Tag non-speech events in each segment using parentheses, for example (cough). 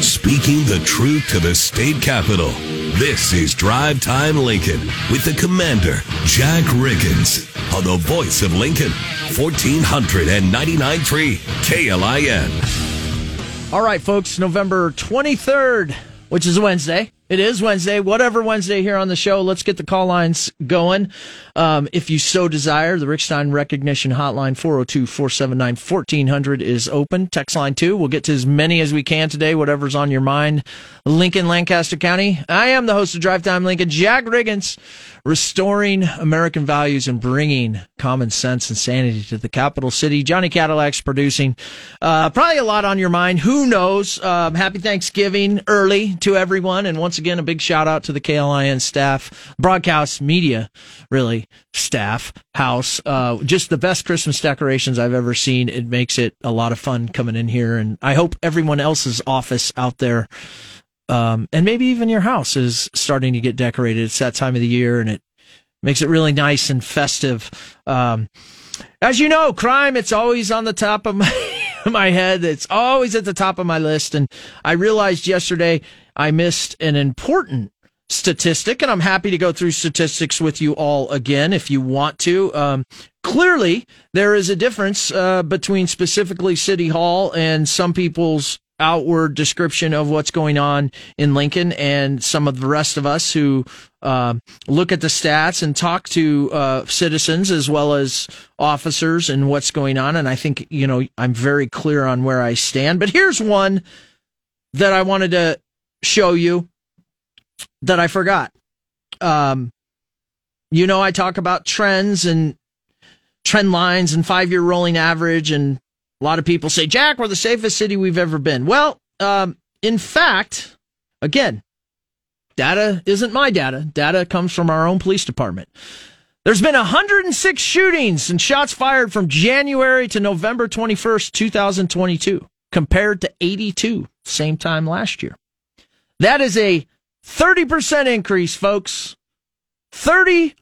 Speaking the truth to the state capitol. This is Drive Time Lincoln with the commander, Jack Riggins, on the voice of Lincoln, 1499.3 KLIN. All right, folks, November 23rd, which is Wednesday. It is Wednesday, whatever Wednesday here on the show. Let's get the call lines going. Um, if you so desire, the Rick Stein Recognition Hotline 402 479 1400 is open. Text line two. We'll get to as many as we can today, whatever's on your mind. Lincoln, Lancaster County. I am the host of Drive Time Lincoln, Jack Riggins, restoring American values and bringing common sense and sanity to the capital city. Johnny Cadillac's producing. Uh, probably a lot on your mind. Who knows? Um, happy Thanksgiving early to everyone. And once again, a big shout out to the KLIN staff, broadcast media, really staff, house. Uh, just the best Christmas decorations I've ever seen. It makes it a lot of fun coming in here. And I hope everyone else's office out there um, and maybe even your house is starting to get decorated. It's that time of the year, and it makes it really nice and festive. Um, as you know, crime it's always on the top of (laughs) my my head. It's always at the top of my list, and I realized yesterday I missed an important statistic, and I'm happy to go through statistics with you all again if you want to. Um, clearly, there is a difference uh, between specifically City Hall and some people's outward description of what's going on in Lincoln and some of the rest of us who uh, look at the stats and talk to uh, citizens as well as officers and what's going on. And I think, you know, I'm very clear on where I stand. But here's one that I wanted to show you that I forgot. Um, you know, I talk about trends and trend lines and five year rolling average and a lot of people say, Jack, we're the safest city we've ever been. Well, um, in fact, again, data isn't my data. Data comes from our own police department. There's been 106 shootings and shots fired from January to November 21st, 2022, compared to 82 same time last year. That is a 30% increase, folks. 30%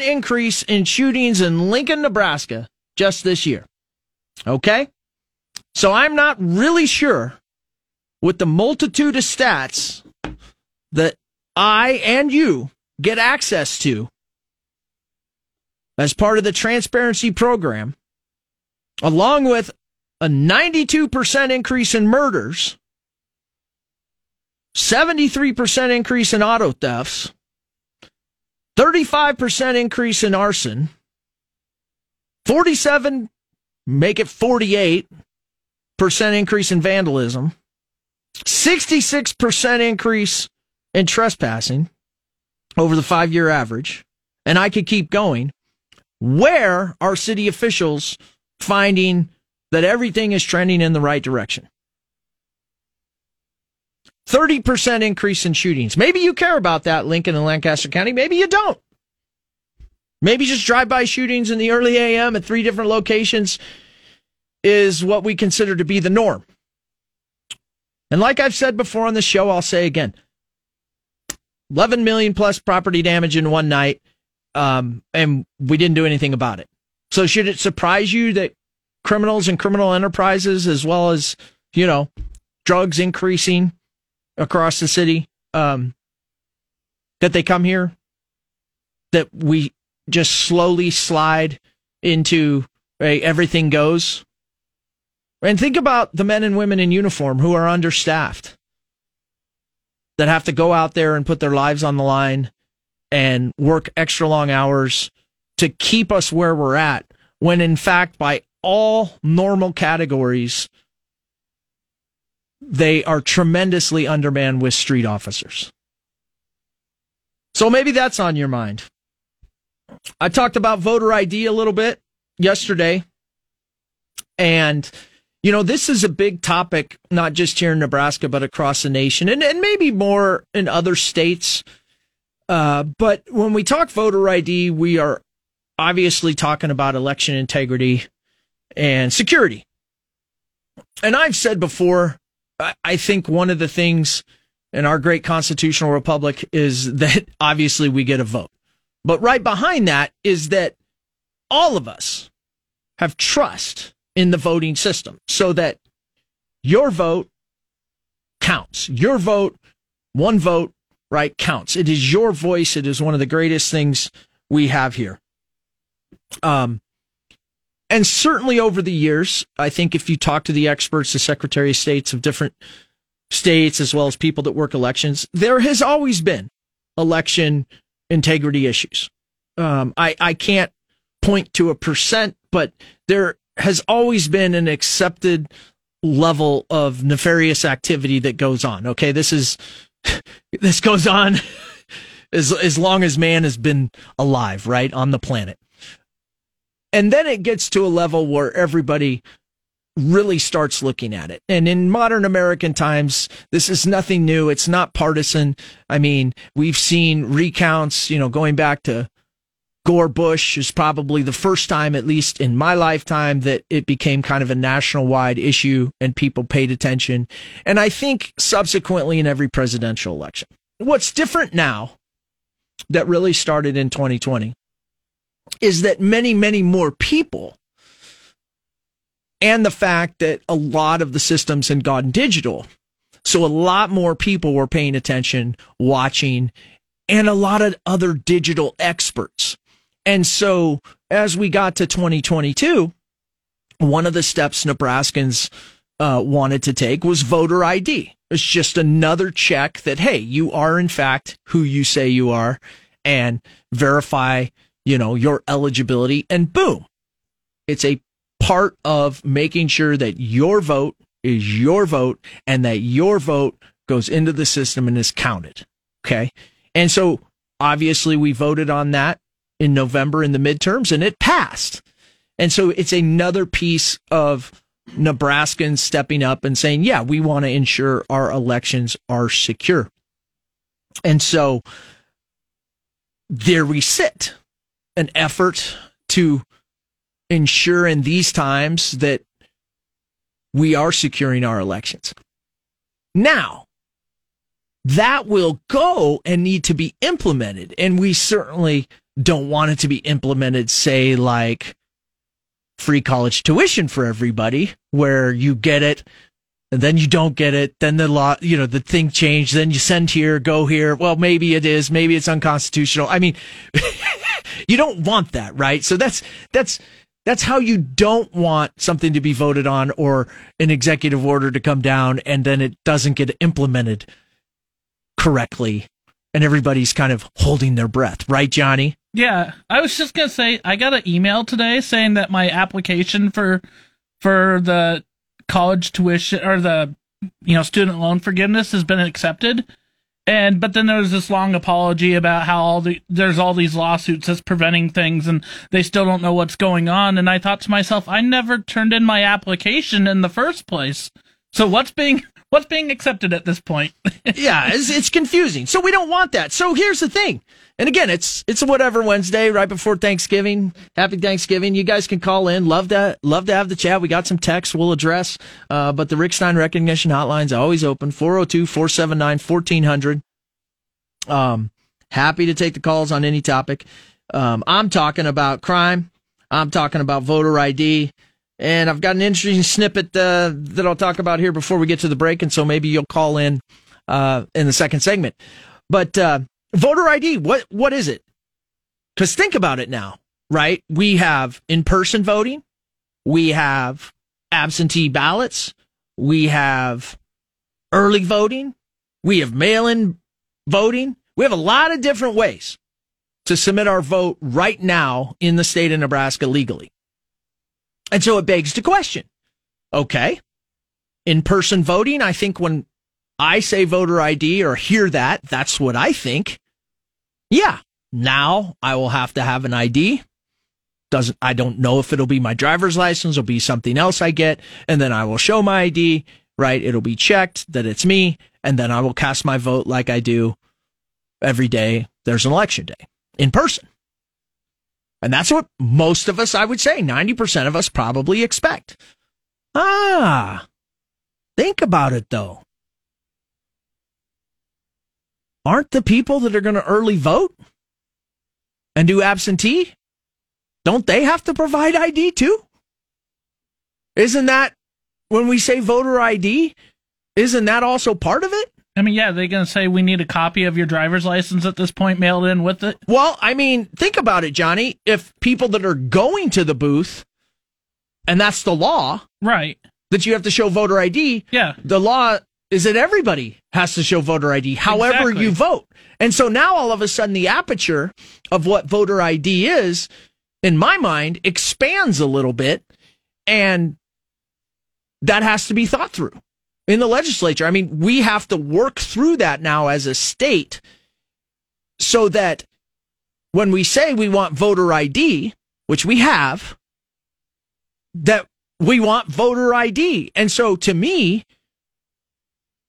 increase in shootings in Lincoln, Nebraska just this year. Okay? So I'm not really sure with the multitude of stats that I and you get access to as part of the transparency program, along with a 92% increase in murders, 73% increase in auto thefts, 35% increase in arson, 47 make it 48% increase in vandalism, 66% increase in trespassing over the five year average. And I could keep going. Where are city officials finding that everything is trending in the right direction? 30% increase in shootings. Maybe you care about that, Lincoln and Lancaster County. Maybe you don't. Maybe just drive-by shootings in the early AM at three different locations is what we consider to be the norm. And like I've said before on the show, I'll say again 11 million plus property damage in one night, um, and we didn't do anything about it. So, should it surprise you that criminals and criminal enterprises, as well as, you know, drugs increasing across the city, um, that they come here? That we just slowly slide into everything goes. And think about the men and women in uniform who are understaffed that have to go out there and put their lives on the line and work extra long hours to keep us where we're at when in fact by all normal categories they are tremendously undermanned with street officers. So maybe that's on your mind. I talked about voter ID a little bit yesterday. And, you know, this is a big topic, not just here in Nebraska, but across the nation and, and maybe more in other states. Uh, but when we talk voter ID, we are obviously talking about election integrity and security. And I've said before, I think one of the things in our great constitutional republic is that obviously we get a vote. But right behind that is that all of us have trust in the voting system so that your vote counts. Your vote, one vote, right, counts. It is your voice. It is one of the greatest things we have here. Um, and certainly over the years, I think if you talk to the experts, the Secretary of States of different states, as well as people that work elections, there has always been election integrity issues. Um, I, I can't point to a percent, but there has always been an accepted level of nefarious activity that goes on. Okay. This is, (laughs) this goes on (laughs) as, as long as man has been alive, right, on the planet. And then it gets to a level where everybody really starts looking at it. And in modern American times, this is nothing new. It's not partisan. I mean, we've seen recounts, you know, going back to Gore Bush is probably the first time, at least in my lifetime, that it became kind of a national wide issue and people paid attention. And I think subsequently in every presidential election. What's different now that really started in 2020 is that many, many more people and the fact that a lot of the systems had gone digital. So a lot more people were paying attention, watching, and a lot of other digital experts. And so as we got to 2022, one of the steps Nebraskans uh, wanted to take was voter ID. It's just another check that, hey, you are in fact who you say you are and verify, you know, your eligibility and boom. It's a part of making sure that your vote is your vote and that your vote goes into the system and is counted. Okay. And so obviously we voted on that in November in the midterms and it passed. And so it's another piece of Nebraskans stepping up and saying, yeah, we want to ensure our elections are secure. And so there we sit, an effort to ensure in these times that we are securing our elections. Now, that will go and need to be implemented. And we certainly don't want it to be implemented, say, like free college tuition for everybody, where you get it and then you don't get it. Then the law, you know, the thing changed. Then you send here, go here. Well, maybe it is. Maybe it's unconstitutional. I mean, (laughs) you don't want that, right? So that's, that's, that's how you don't want something to be voted on or an executive order to come down and then it doesn't get implemented correctly and everybody's kind of holding their breath, right, Johnny? Yeah, I was just gonna say I got an email today saying that my application for for the college tuition or the you know student loan forgiveness has been accepted and but then there was this long apology about how all the there's all these lawsuits that's preventing things and they still don't know what's going on. And i thought to myself i never turned in my application in the first place. So what's being what's being accepted at this point? (laughs) Yeah it's, it's confusing. So we don't want that. So here's the thing. And again it's it's whatever wednesday right before thanksgiving. Happy thanksgiving. You guys can call in. Love to love to have the chat. We got some texts we'll address. Uh, but the rick stein recognition hotline's always open. 402-479-1400 um happy to take the calls on any topic. Um, i'm talking about crime. I'm talking about voter id and I've got an interesting snippet uh, that I'll talk about here before we get to the break, and so maybe you'll call in uh, in the second segment. But uh, voter ID, what what is it? Because think about it now, right? We have in person voting, we have absentee ballots, we have early voting, we have mail in voting. We have a lot of different ways to submit our vote right now in the state of Nebraska legally. And so it begs the question okay, in person voting, I think when I say voter ID or hear that, that's what I think. Yeah, now I will have to have an ID. Doesn't I don't know if it'll be my driver's license, or be something else I get, and then I will show my ID, right? It'll be checked that it's me, and then I will cast my vote like I do every day there's an election day in person. And that's what most of us, I would say, 90% of us probably expect. Ah, think about it though. Aren't the people that are going to early vote and do absentee, don't they have to provide ID too? Isn't that when we say voter ID? Isn't that also part of it? I mean, yeah, they're going to say we need a copy of your driver's license at this point mailed in with it. Well, I mean, think about it, Johnny. If people that are going to the booth, and that's the law, right? That you have to show voter ID. Yeah. The law is that everybody has to show voter ID, however Exactly. you vote. And so now all of a sudden the aperture of what voter ID is, in my mind, expands a little bit. And that has to be thought through in the legislature. I mean, we have to work through that now as a state so that when we say we want voter ID, which we have, that we want voter ID. And so to me,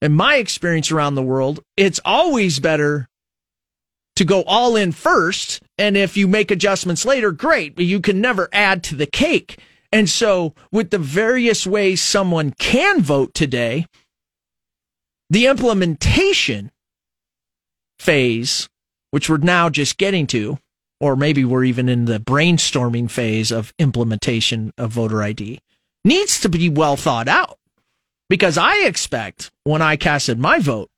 in my experience around the world, it's always better to go all in first. And if you make adjustments later, great, but you can never add to the cake. And so, with the various ways someone can vote today, the implementation phase, which we're now just getting to, or maybe we're even in the brainstorming phase of implementation of voter ID, needs to be well thought out. Because I expect when I casted my vote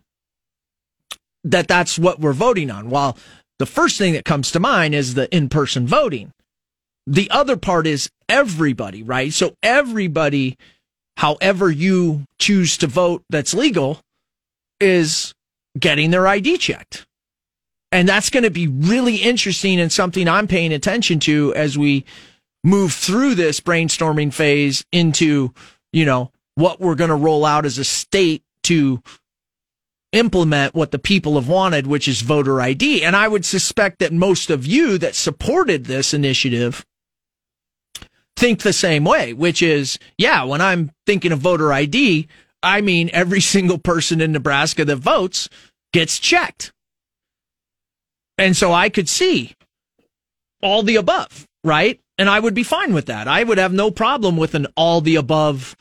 that that's what we're voting on. While the first thing that comes to mind is the in person voting. The other part is everybody, right? So everybody, however you choose to vote that's legal, is getting their ID checked. And that's going to be really interesting and something I'm paying attention to as we move through this brainstorming phase into, you know, what we're going to roll out as a state to implement what the people have wanted, which is voter ID. And I would suspect that most of you that supported this initiative think the same way, which is, yeah, when I'm thinking of voter ID, I mean every (laughs) single person in Nebraska that votes gets checked. And so I could see all the above, right? And I would be fine with that. I would have no problem with an all the above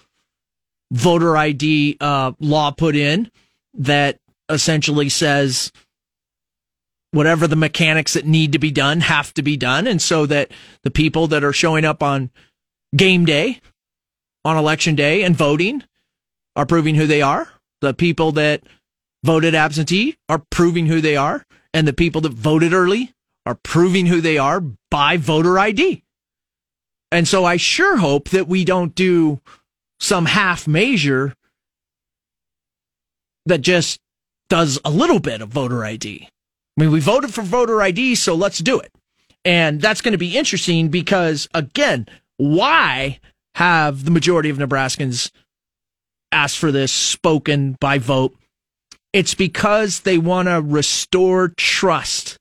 voter ID uh, law put in that essentially says whatever the mechanics that need to be done have to be done. And so that the people that are showing up on game day, on election day and voting are proving who they are. The people that voted absentee are proving who they are. And the people that voted early are proving who they are by voter ID. And so I sure hope that we don't do some half measure that just does a little bit of voter ID. I mean, we voted for voter ID, so let's do it. And that's going to be interesting because, again, why have the majority of Nebraskans asked for this spoken by vote? It's because they want to restore trust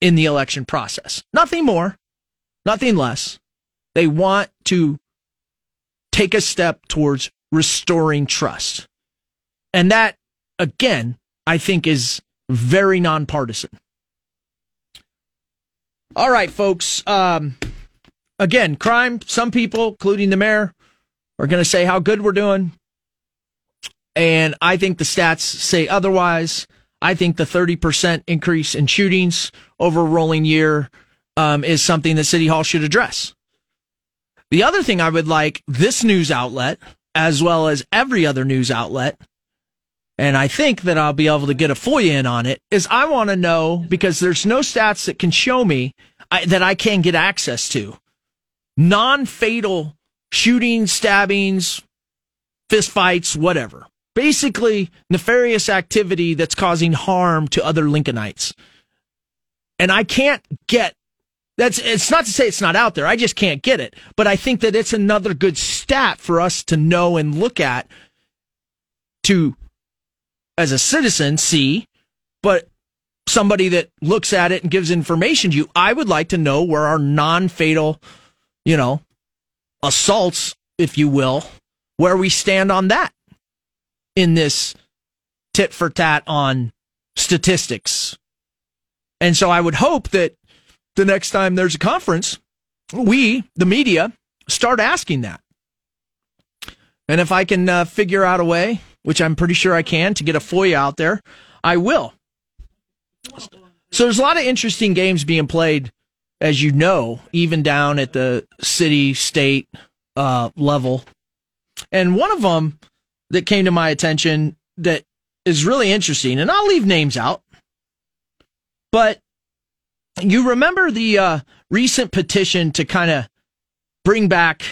in the election process. Nothing more, nothing less. They want to take a step towards restoring trust. And that, again, I think is very nonpartisan. All right, folks. Um, again, crime, some people, including the mayor, are going to say how good we're doing. And I think the stats say otherwise. I think the 30% increase in shootings over a rolling year um, is something that City Hall should address. The other thing I would like this news outlet, as well as every other news outlet, and I think that I'll be able to get a FOIA in on it, is I want to know because there's no stats that can show me I, that I can get access to non fatal shootings, stabbings, fistfights, whatever. Basically, nefarious activity that's causing harm to other Lincolnites. And I can't get that's it's not to say it's not out there. I just can't get it. But I think that it's another good stat for us to know and look at to as a citizen see, but somebody that looks at it and gives information to you, I would like to know where our non-fatal, you know, assaults, if you will, where we stand on that in this tit for tat on statistics. And so I would hope that the next time there's a conference, we, the media, start asking that. And if I can uh, figure out a way, which I'm pretty sure I can, to get a FOIA out there, I will. So there's a lot of interesting games being played, as you know, even down at the city, state uh, level. And one of them that came to my attention that is really interesting, and I'll leave names out, but you remember the uh, recent petition to kind of bring back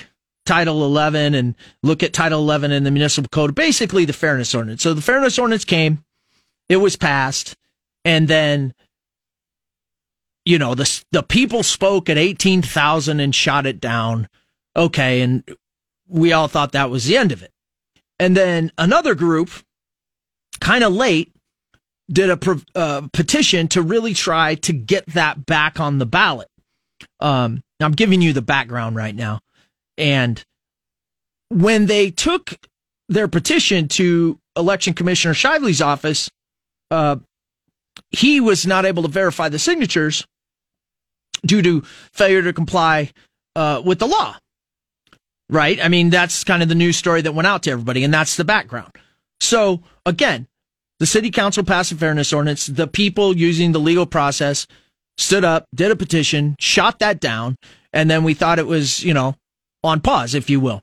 Title 11 and look at Title 11 in the municipal code, basically the fairness ordinance. So the fairness ordinance came, it was passed, and then you know the the people spoke at 18,000 and shot it down. Okay, and we all thought that was the end of it. And then another group kind of late did a uh, petition to really try to get that back on the ballot. Um, I'm giving you the background right now. And when they took their petition to Election Commissioner Shively's office, uh, he was not able to verify the signatures due to failure to comply uh, with the law. Right? I mean, that's kind of the news story that went out to everybody, and that's the background. So, again, the city council passed a fairness ordinance. The people using the legal process stood up, did a petition, shot that down, and then we thought it was, you know, on pause, if you will.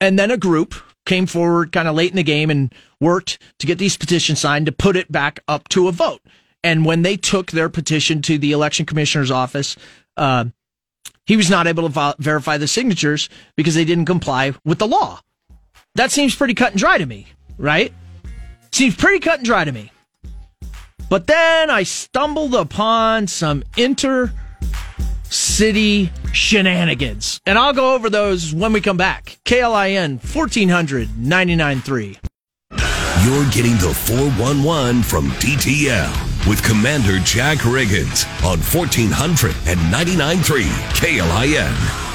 And then a group came forward kind of late in the game and worked to get these petitions signed to put it back up to a vote. And when they took their petition to the election commissioner's office, uh, he was not able to vo- verify the signatures because they didn't comply with the law. That seems pretty cut and dry to me, right? Seems pretty cut and dry to me. But then I stumbled upon some inter city shenanigans. And I'll go over those when we come back. KLIN 1400 993. You're getting the 411 from DTL with Commander Jack Riggins on 1400 and 99.3 KLIN.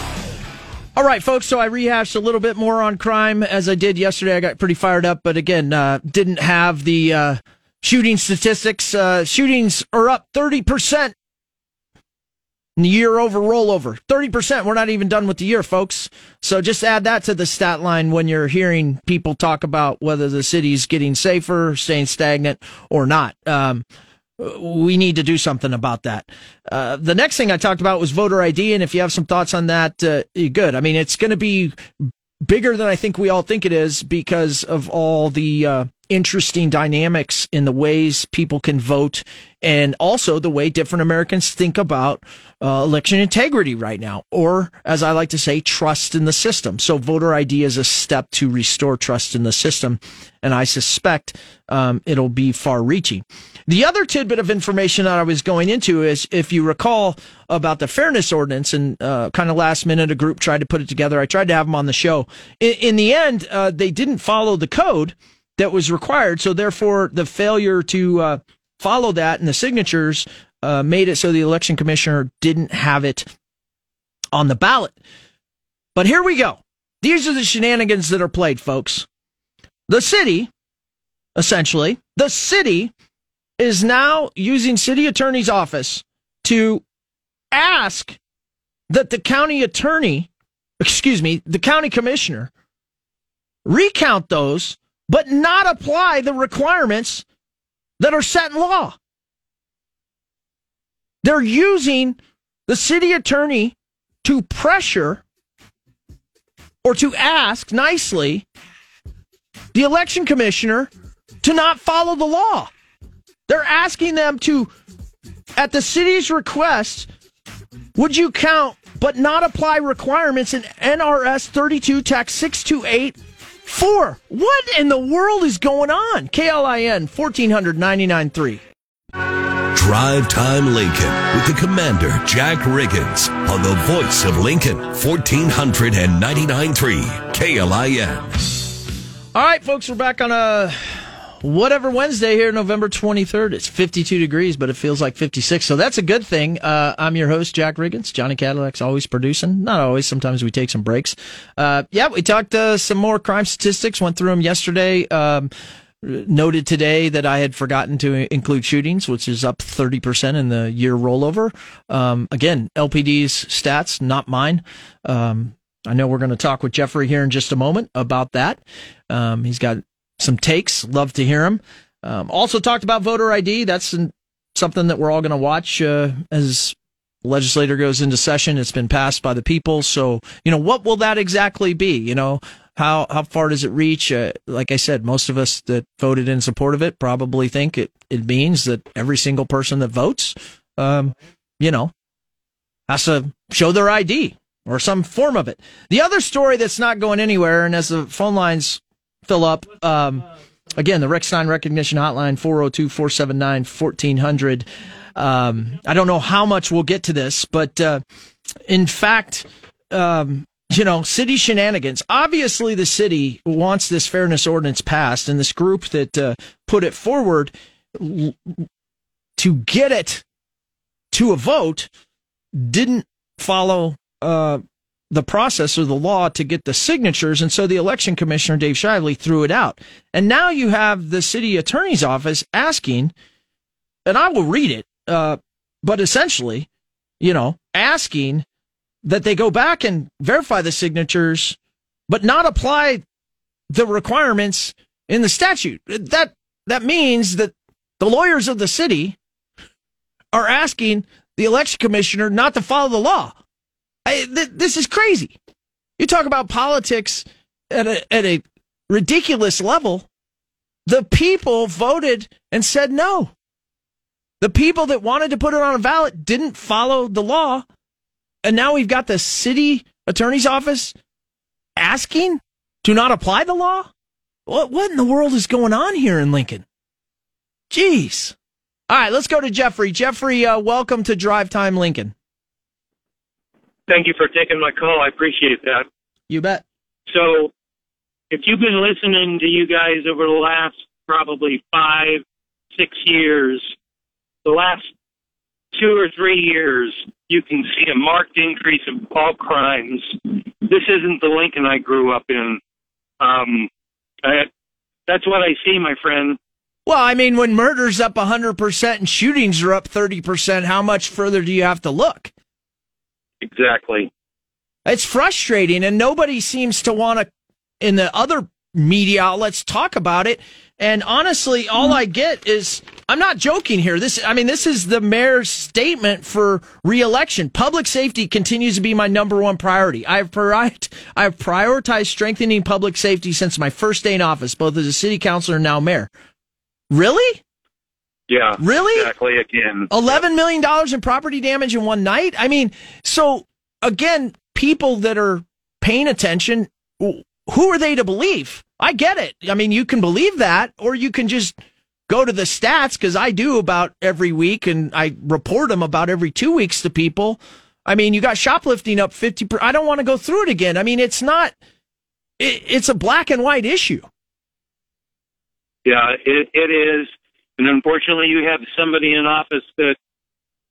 All right, folks. So I rehashed a little bit more on crime as I did yesterday. I got pretty fired up, but again, uh, didn't have the uh, shooting statistics. Uh, shootings are up 30% in the year over rollover 30% we're not even done with the year folks so just add that to the stat line when you're hearing people talk about whether the city's getting safer staying stagnant or not um, we need to do something about that. Uh, the next thing i talked about was voter id and if you have some thoughts on that uh, good. I mean it's going to be bigger than i think we all think it is because of all the uh, interesting dynamics in the ways people can vote and also the way different Americans think about uh, election integrity right now, or as I like to say, trust in the system. So voter ID is a step to restore trust in the system, and I suspect um, it'll be far reaching. The other tidbit of information that I was going into is if you recall about the fairness ordinance and uh, kind of last minute a group tried to put it together. I tried to have them on the show. In, in the end, uh, they didn't follow the code that was required. So therefore, the failure to uh, follow that and the signatures uh, made it so the election commissioner didn't have it on the ballot. But here we go. These are the shenanigans that are played, folks. The city, essentially, the city is now using city attorney's office to ask that the county attorney, excuse me, the county commissioner recount those but not apply the requirements that are set in law. They're using the city attorney to pressure or to ask nicely the election commissioner to not follow the law. They're asking them to, at the city's request, would you count but not apply requirements in NRS 32 Tax 628 Four. What in the world is going on? KLIN 1499.3. Drive Time Lincoln with the Commander Jack Riggins on the voice of Lincoln 1499.3 KLIN. All right, folks, we're back on a whatever Wednesday here, November 23rd. It's 52 degrees, but it feels like 56. So that's a good thing. Uh, I'm your host, Jack Riggins. Johnny Cadillac's always producing. Not always. Sometimes we take some breaks. Uh, yeah, we talked uh, some more crime statistics, went through them yesterday. Um, noted today that I had forgotten to include shootings, which is up 30% in the year rollover. Um, again, LPD's stats, not mine. Um, I know we're going to talk with Jeffrey here in just a moment about that. Um, he's got some takes. Love to hear them. Um, also talked about voter ID. That's an, something that we're all going to watch uh, as legislator goes into session. It's been passed by the people. So, you know, what will that exactly be? You know, How how far does it reach? Uh, like I said, most of us that voted in support of it probably think it it means that every single person that votes, um, you know, has to show their ID or some form of it. The other story that's not going anywhere, and as the phone lines fill up, um, again, the Rick Stein Recognition Hotline, 402 479 1400. Um, I don't know how much we'll get to this, but uh, in fact, um, you know, city shenanigans. Obviously, the city wants this fairness ordinance passed, and this group that uh, put it forward to get it to a vote didn't follow uh, the process or the law to get the signatures, and so the election commissioner Dave Shively threw it out. And now you have the city attorney's office asking, and I will read it, uh, but essentially, you know, asking that they go back and verify the signatures, but not apply the requirements in the statute. That that means that the lawyers of the city are asking the election commissioner not to follow the law. I, th- this is crazy. You talk about politics at a, at a ridiculous level. The people voted and said no. The people that wanted to put it on a ballot didn't follow the law and now we've got the city attorney's office asking to not apply the law? What, what in the world is going on here in Lincoln? Jeez. All right, let's go to Jeffrey. Jeffrey, uh, welcome to Drive Time Lincoln. Thank you for taking my call. I appreciate that. You bet. So, if you've been listening to you guys over the last probably five, six years, the last two or three years, you can see a marked increase of all crimes. This isn't the Lincoln I grew up in. Um, I, that's what I see, my friend. Well, I mean, when murder's up 100% and shootings are up 30%, how much further do you have to look? Exactly. It's frustrating, and nobody seems to want to, in the other media outlets, talk about it. And honestly, all I get is I'm not joking here. This, I mean, this is the mayor's statement for reelection. Public safety continues to be my number one priority. I've, prior- I've prioritized strengthening public safety since my first day in office, both as a city councilor and now mayor. Really? Yeah. Really? Exactly. Again. Eleven million dollars in property damage in one night. I mean, so again, people that are paying attention, who are they to believe? I get it. I mean, you can believe that, or you can just go to the stats because I do about every week and I report them about every two weeks to people. I mean, you got shoplifting up 50. I don't want to go through it again. I mean, it's not, it, it's a black and white issue. Yeah, it, it is. And unfortunately, you have somebody in office that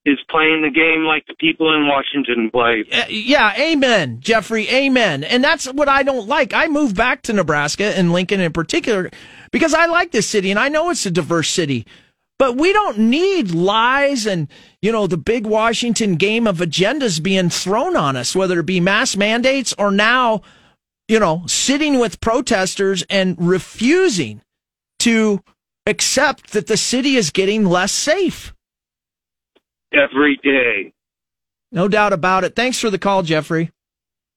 is playing the game like the people in Washington play. Uh, yeah, amen, Jeffrey, amen. And that's what I don't like. I moved back to Nebraska and Lincoln in particular because I like this city and I know it's a diverse city. But we don't need lies and, you know, the big Washington game of agendas being thrown on us, whether it be mass mandates or now, you know, sitting with protesters and refusing to accept that the city is getting less safe. Every day. No doubt about it. Thanks for the call, Jeffrey.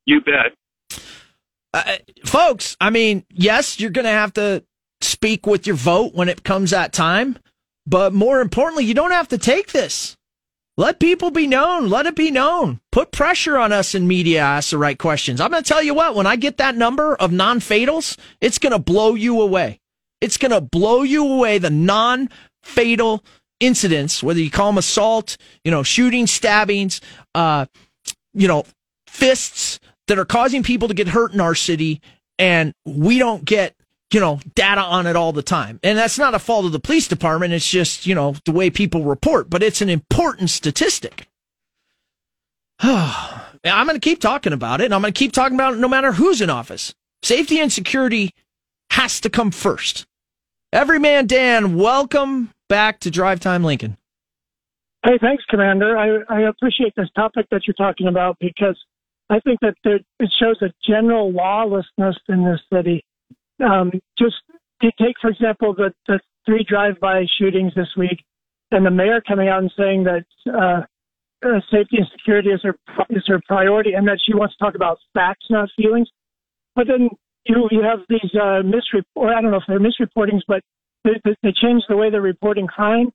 You bet. Uh, folks, I mean, yes, you're going to have to speak with your vote when it comes that time. But more importantly, you don't have to take this. Let people be known. Let it be known. Put pressure on us in media. Ask the right questions. I'm going to tell you what, when I get that number of non fatals, it's going to blow you away. It's going to blow you away the non fatal incidents, whether you call them assault, you know, shooting, stabbings, uh, you know, fists that are causing people to get hurt in our city. And we don't get you know, data on it all the time. And that's not a fault of the police department. It's just, you know, the way people report, but it's an important statistic. (sighs) I'm going to keep talking about it and I'm going to keep talking about it no matter who's in office. Safety and security has to come first. Every man, Dan, welcome back to Drive Time Lincoln. Hey, thanks, Commander. I, I appreciate this topic that you're talking about because I think that there, it shows a general lawlessness in this city um, just to take, for example, the, the three drive-by shootings this week, and the mayor coming out and saying that uh, uh, safety and security is her is her priority, and that she wants to talk about facts, not feelings. But then you you have these uh, misreport. Or I don't know if they're misreportings, but they, they change the way they're reporting crime.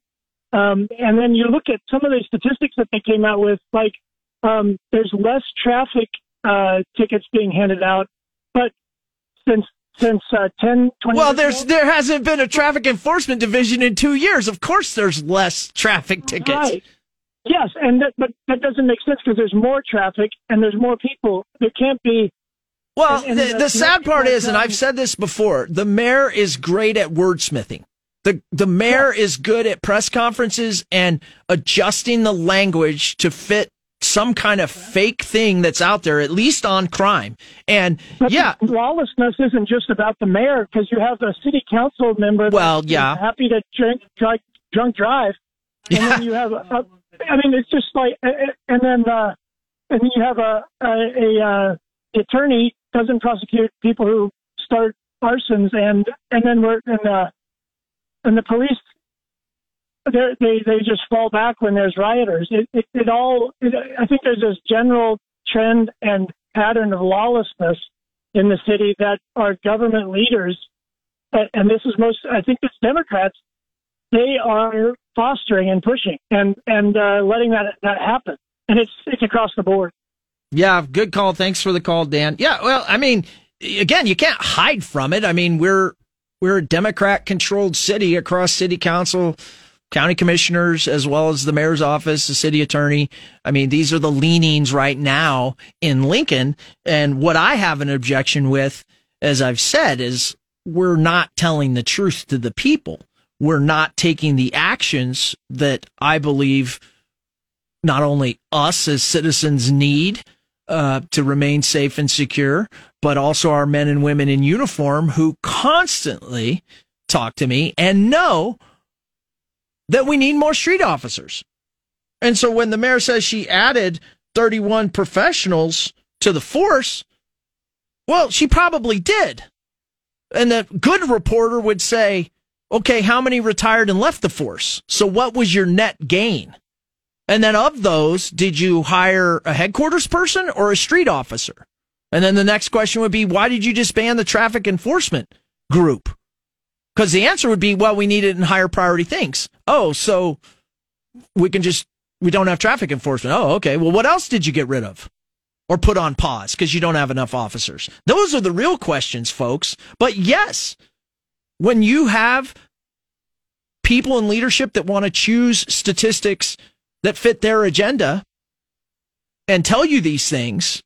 Um, and then you look at some of the statistics that they came out with, like um, there's less traffic uh, tickets being handed out, but since since uh, 10, 20 Well, there's ago, there hasn't been a traffic enforcement division in two years. Of course, there's less traffic tickets. Right. Yes, and that, but that doesn't make sense because there's more traffic and there's more people. There can't be. Well, the, the sad part is, and I've said this before, the mayor is great at wordsmithing. The the mayor yeah. is good at press conferences and adjusting the language to fit some kind of fake thing that's out there, at least on crime. And but yeah, lawlessness isn't just about the mayor because you have a city council member. Well, yeah, happy to drink, drunk, drunk drive, and yeah. then you have. A, a, I mean, it's just like, and then uh, and then you have a a, a uh, attorney doesn't prosecute people who start arsons, and and then we're and uh, and the police they they just fall back when there's rioters. It it, it all it, I think there's this general trend and pattern of lawlessness in the city that our government leaders, and this is most I think it's Democrats, they are fostering and pushing and and uh, letting that that happen, and it's it's across the board. Yeah, good call. Thanks for the call, Dan. Yeah, well, I mean, again, you can't hide from it. I mean, we're we're a Democrat controlled city across city council county commissioners as well as the mayor's office, the city attorney. I mean, these are the leanings right now in Lincoln. And what I have an objection with, as I've said, is we're not telling the truth to the people. We're not taking the actions that I believe not only us as citizens need uh, to remain safe and secure, but also our men and women in uniform who constantly talk to me and know that we need more street officers. And so when the mayor says she added 31 professionals to the force, well, she probably did. And the good reporter would say, okay, how many retired and left the force? So what was your net gain? And then of those, did you hire a headquarters person or a street officer? And then the next question would be, why did you disband the traffic enforcement group? Because the answer would be, well, we need it in higher priority things. Oh, so we can just, we don't have traffic enforcement. Oh, okay. Well, what else did you get rid of? Or put on pause because you don't have enough officers? Those are the real questions, folks. But yes, when you have people in leadership that want to choose statistics that fit their agenda and tell you these things,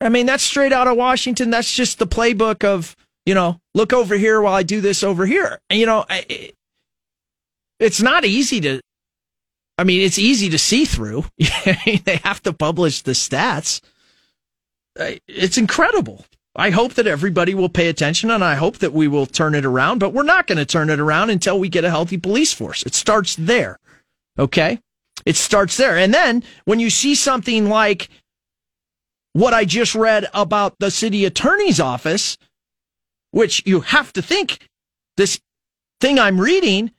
I mean, that's straight out of Washington. That's just the playbook of you know, look over here while I do this over here. And, you know, it's not easy to, I mean, it's easy to see through. (laughs) they have to publish the stats. It's incredible. I hope that everybody will pay attention and I hope that we will turn it around, but we're not going to turn it around until we get a healthy police force. It starts there. Okay. It starts there. And then when you see something like what I just read about the city attorney's office, which you have to think this thing I'm reading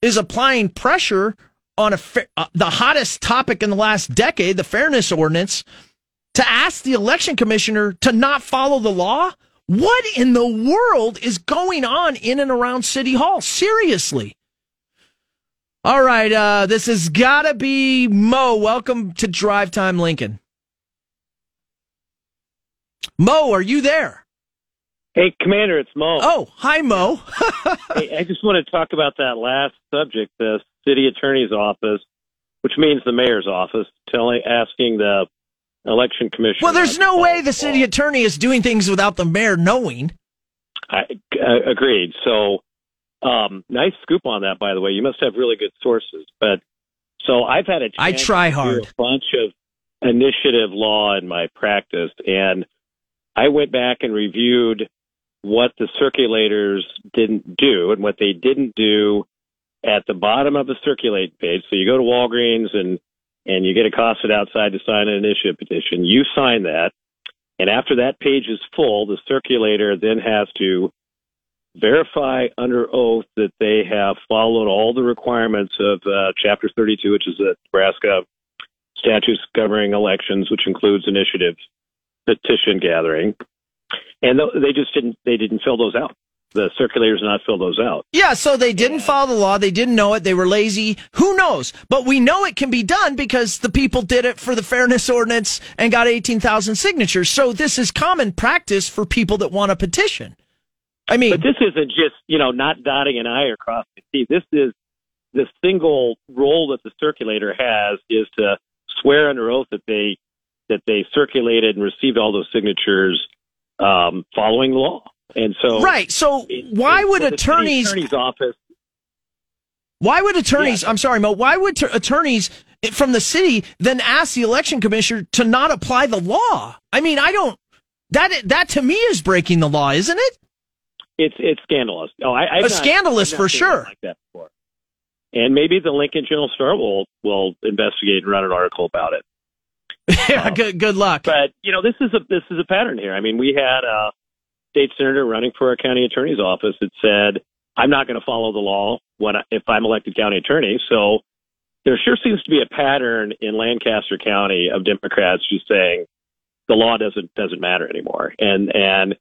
is applying pressure on a uh, the hottest topic in the last decade, the fairness ordinance, to ask the election commissioner to not follow the law. What in the world is going on in and around City Hall? Seriously. All right, uh, this has got to be Mo. Welcome to Drive Time Lincoln. Mo, are you there? Hey, Commander, it's Mo. Oh, hi, Mo. (laughs) hey, I just want to talk about that last subject, the city attorney's office, which means the mayor's office, telling, asking the election commission. Well, there's no way the city attorney is doing things without the mayor knowing. I uh, agreed. So, um, nice scoop on that, by the way. You must have really good sources. But so I've had a I try hard. a bunch of initiative law in my practice, and I went back and reviewed what the circulators didn't do and what they didn't do at the bottom of the circulate page. So you go to Walgreens and and you get accosted outside to sign an initiative petition. You sign that, and after that page is full, the circulator then has to verify under oath that they have followed all the requirements of uh, Chapter 32, which is the Nebraska statutes governing elections, which includes initiative petition gathering. and th- they just didn't they didn't fill those out. The circulators did not fill those out. Yeah, so they didn't follow the law. They didn't know it. They were lazy. Who knows? But we know it can be done because the people did it for the fairness ordinance and got 18,000 signatures. So this is common practice for people that want a petition. I mean, But this isn't just you know not dotting an I or crossing a T. This is the single role that the circulator has is to swear under oath that they that they circulated and received all those signatures um, following the law. And so, right. So it- why it- would so the city attorneys, attorney's office why would attorneys, I'm sorry, Mo, why would t- attorneys from the city then ask the election commissioner to not apply the law? I mean, I don't, that, that to me is breaking the law, isn't it? It's it's scandalous. Oh, I, I've Uh, not- scandalous for sure. Like that before. And maybe the Lincoln Journal Star will will investigate and run an article about it. yeah, (laughs) good, good luck. But you know, this is a this is a pattern here. I mean, we had a state senator running for our county attorney's office that said, "I'm not going to follow the law when I, if I'm elected county attorney." So there sure seems to be a pattern in Lancaster County of Democrats just saying the law doesn't doesn't matter anymore, and and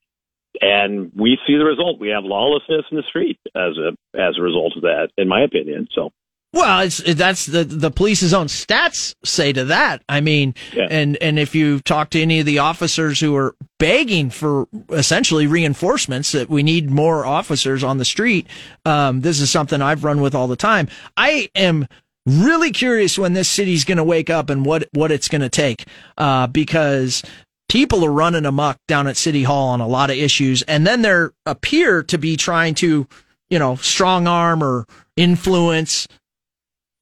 and we see the result. We have lawlessness in the street as a as a result of that, in my opinion. So Well, it's that's the the police's own stats say to that. I mean, Yeah. and and if you talk to any of the officers who are begging for essentially reinforcements that we need more officers on the street, um, this is something I've run with all the time. I am really curious when this city's going to wake up and what what it's going to take, uh, because people are running amok down at City Hall on a lot of issues, and then there appear to be trying to, you know, strong arm or influence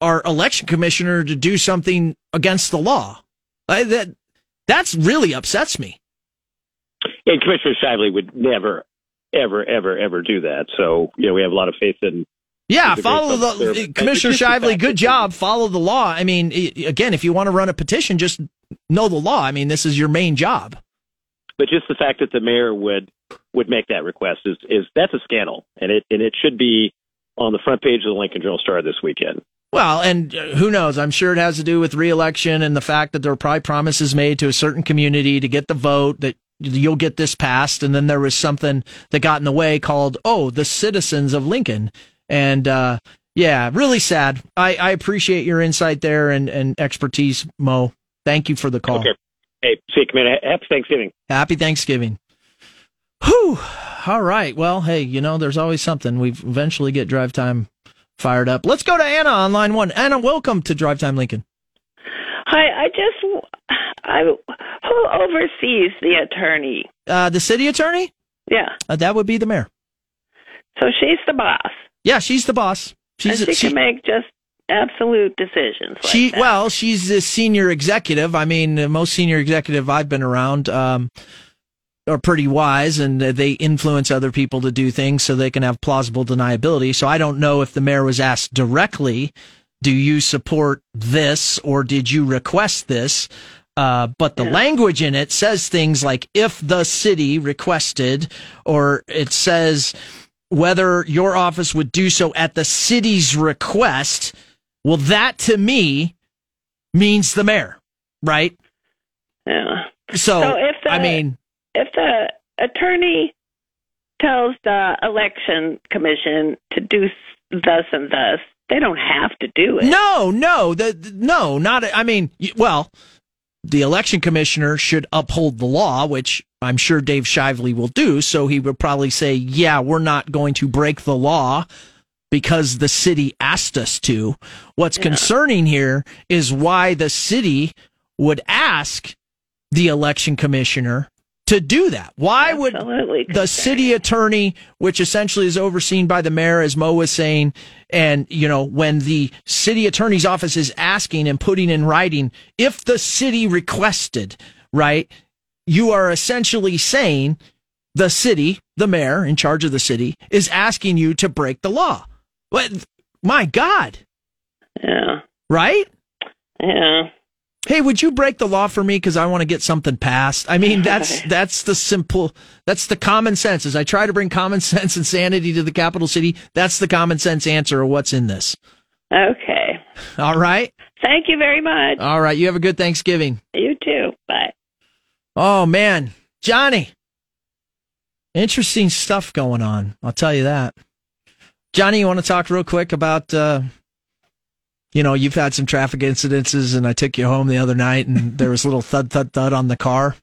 our election commissioner to do something against the law. I, that that's really upsets me. and Commissioner Shively would never, ever, ever, ever do that. So you know, we have a lot of faith in Yeah, He's a great follow public the. Commissioner the Shively. Good job. Follow the law. I mean, again, if you want to run a petition, just know the law. I mean, this is your main job. but just the fact that the mayor would would make that request is is that's a scandal, and it and it should be on the front page of the Lincoln Journal Star this weekend. Well, and uh, who knows? I'm sure it has to do with reelection and the fact that there were probably promises made to a certain community to get the vote that you'll get this passed. And then there was something that got in the way called, oh, the citizens of Lincoln. And, uh, yeah, really sad. I, I appreciate your insight there and, and expertise, Mo. Thank you for the call. Okay. Hey, see you, Commander. Happy Thanksgiving. Happy Thanksgiving. Whew. All right. Well, hey, you know, there's always something. We eventually get drive time fired up. Let's go to Anna on line one. Anna, welcome to Drive Time Lincoln. Hi, I just, I, who oversees the attorney? Uh, the city attorney? Yeah, Uh, that would be the mayor. so she's the boss, Yeah, she's the boss. She's and she, can make just absolute decisions. Like she that. well, she's a senior executive. I mean, most senior executive I've been around um, are pretty wise, and they influence other people to do things so they can have plausible deniability. So I don't know if the mayor was asked directly, "Do you support this?" or "Did you request this?" Uh, but the language in it says things like "if the city requested," or it says whether your office would do so at the city's request. Well, that to me means the mayor, right? yeah. So, So if the- I mean, If the attorney tells the election commission to do thus and thus, they don't have to do it. no, no, the, the- no, not. I mean, well, the election commissioner should uphold the law, which I'm sure Dave Shively will do. So he would probably say, "Yeah, we're not going to break the law." Because the city asked us to. What's concerning here is why the city would ask the election commissioner to do that. Why would Absolutely the city attorney, which essentially is overseen by the mayor, as Mo was saying, and you know, when the city attorney's office is asking and putting in writing, if the city requested, right, you are essentially saying the city, the mayor in charge of the city, is asking you to break the law. But my God, Yeah, right? yeah. Hey, would you break the law for me because I want to get something passed? I mean, that's (laughs) that's the simple, that's the common sense. As I try to bring common (laughs) sense and sanity to the capital city, that's the common sense answer of what's in this. Okay. All right, Thank you very much. all right. You have a good Thanksgiving. You too. Bye. Oh man, Johnny, Interesting stuff going on. I'll tell you that. Johnny, you want to talk real quick about, uh, you know, you've had some traffic incidences, and I took you home the other night, and (laughs) there was a little thud, thud, thud on the car.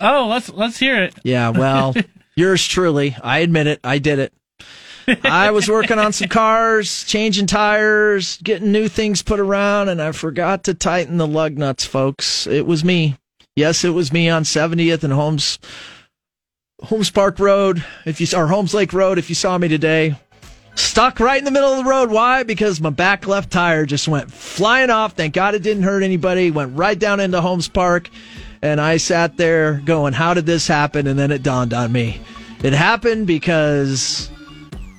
Oh, let's let's hear it. Yeah, well, (laughs) yours truly. I admit it. I did it. I was working on some cars, changing tires, getting new things put around, and I forgot to tighten the lug nuts, folks. It was me. Yes, it was me on 70th and Holmes Holmes Park Road. If you or Holmes Lake Road, if you saw me today, stuck right in the middle of the road. Why? Because my back left tire just went flying off. Thank God it didn't hurt anybody. Went right down into Holmes Park, and I sat there going, "How did this happen?" And then it dawned on me. It happened because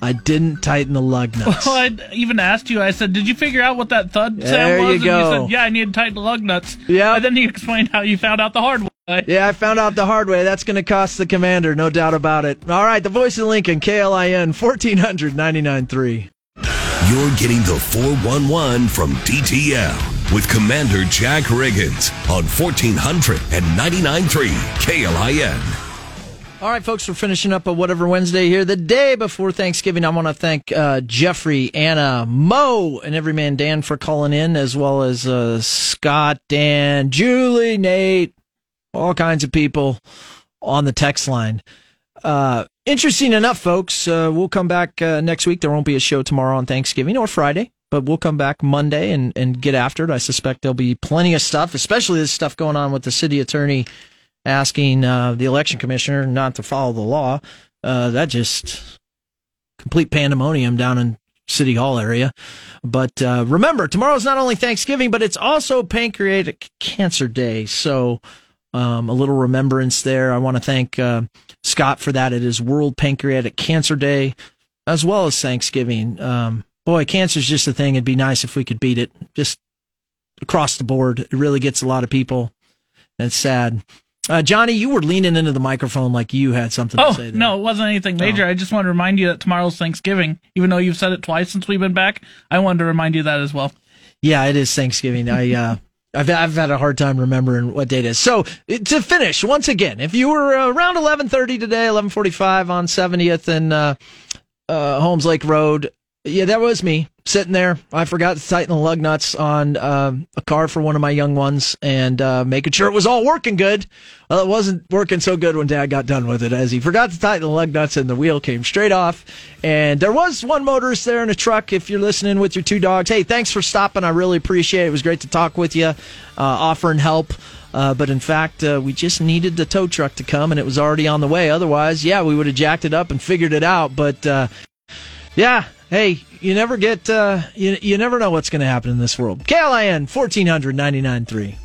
I didn't tighten the lug nuts. (laughs) Well, I even asked you. I said, "Did you figure out what that thud There sound was?" you and go. you said, "Yeah, I need to tighten the lug nuts." Yeah. And then you (laughs) explained how you found out the hard way. (laughs) Yeah, I found out the hard way. That's going to cost the commander, no doubt about it. All right, the voice of Lincoln, KLIN, 1400 99.3. You're getting the 411 from DTL with Commander Jack Riggins on 1400 and 99.3 KLIN. All right, folks, we're finishing up a Whatever Wednesday here. The day before Thanksgiving, I want to thank uh, Jeffrey, Anna, Mo, and Everyman Dan for calling in, as well as uh, Scott, Dan, Julie, Nate, all kinds of people on the text line. Uh, interesting enough, folks, uh, we'll come back uh, next week. There won't be a show tomorrow on Thanksgiving or Friday, but we'll come back Monday and, and get after it. I suspect there'll be plenty of stuff, especially this stuff going on with the city attorney asking uh, the election commissioner not to follow the law. Uh, that just complete pandemonium down in City Hall area. But uh, remember, tomorrow's not only Thanksgiving, but it's also Pancreatic Cancer Day. So um, a little remembrance there. I want to thank uh, Scott for that. It is World Pancreatic Cancer Day, as well as Thanksgiving. Um, boy, cancer's just a thing. It'd be nice if we could beat it just across the board. It really gets a lot of people. It's sad. Uh, Johnny, you were leaning into the microphone like you had something Oh to say. There. no, it wasn't anything major. I just wanted to remind you that tomorrow's Thanksgiving. Even though you've said it twice since we've been back, I wanted to remind you that as well. Yeah, it is Thanksgiving. I uh, I've I've had a hard time remembering what date is. So to finish, once again, if you were around eleven thirty today, eleven forty five on seventieth and uh, uh, Holmes Lake Road, yeah, that was me sitting there. I forgot to tighten the lug nuts on um, a car for one of my young ones and uh, making sure it was all working good. Well, it wasn't working so good when Dad got done with it, as he forgot to tighten the lug nuts and the wheel came straight off. And there was one motorist there in a truck. If you're listening with your two dogs, hey, thanks for stopping. I really appreciate it. It was great to talk with you, uh, offering help. Uh, but in fact, uh, we just needed the tow truck to come, and it was already on the way. Otherwise, yeah, we would have jacked it up and figured it out. But uh, yeah, hey, you never get, uh, you, you never know what's going to happen in this world. KLIN 1400 99.3.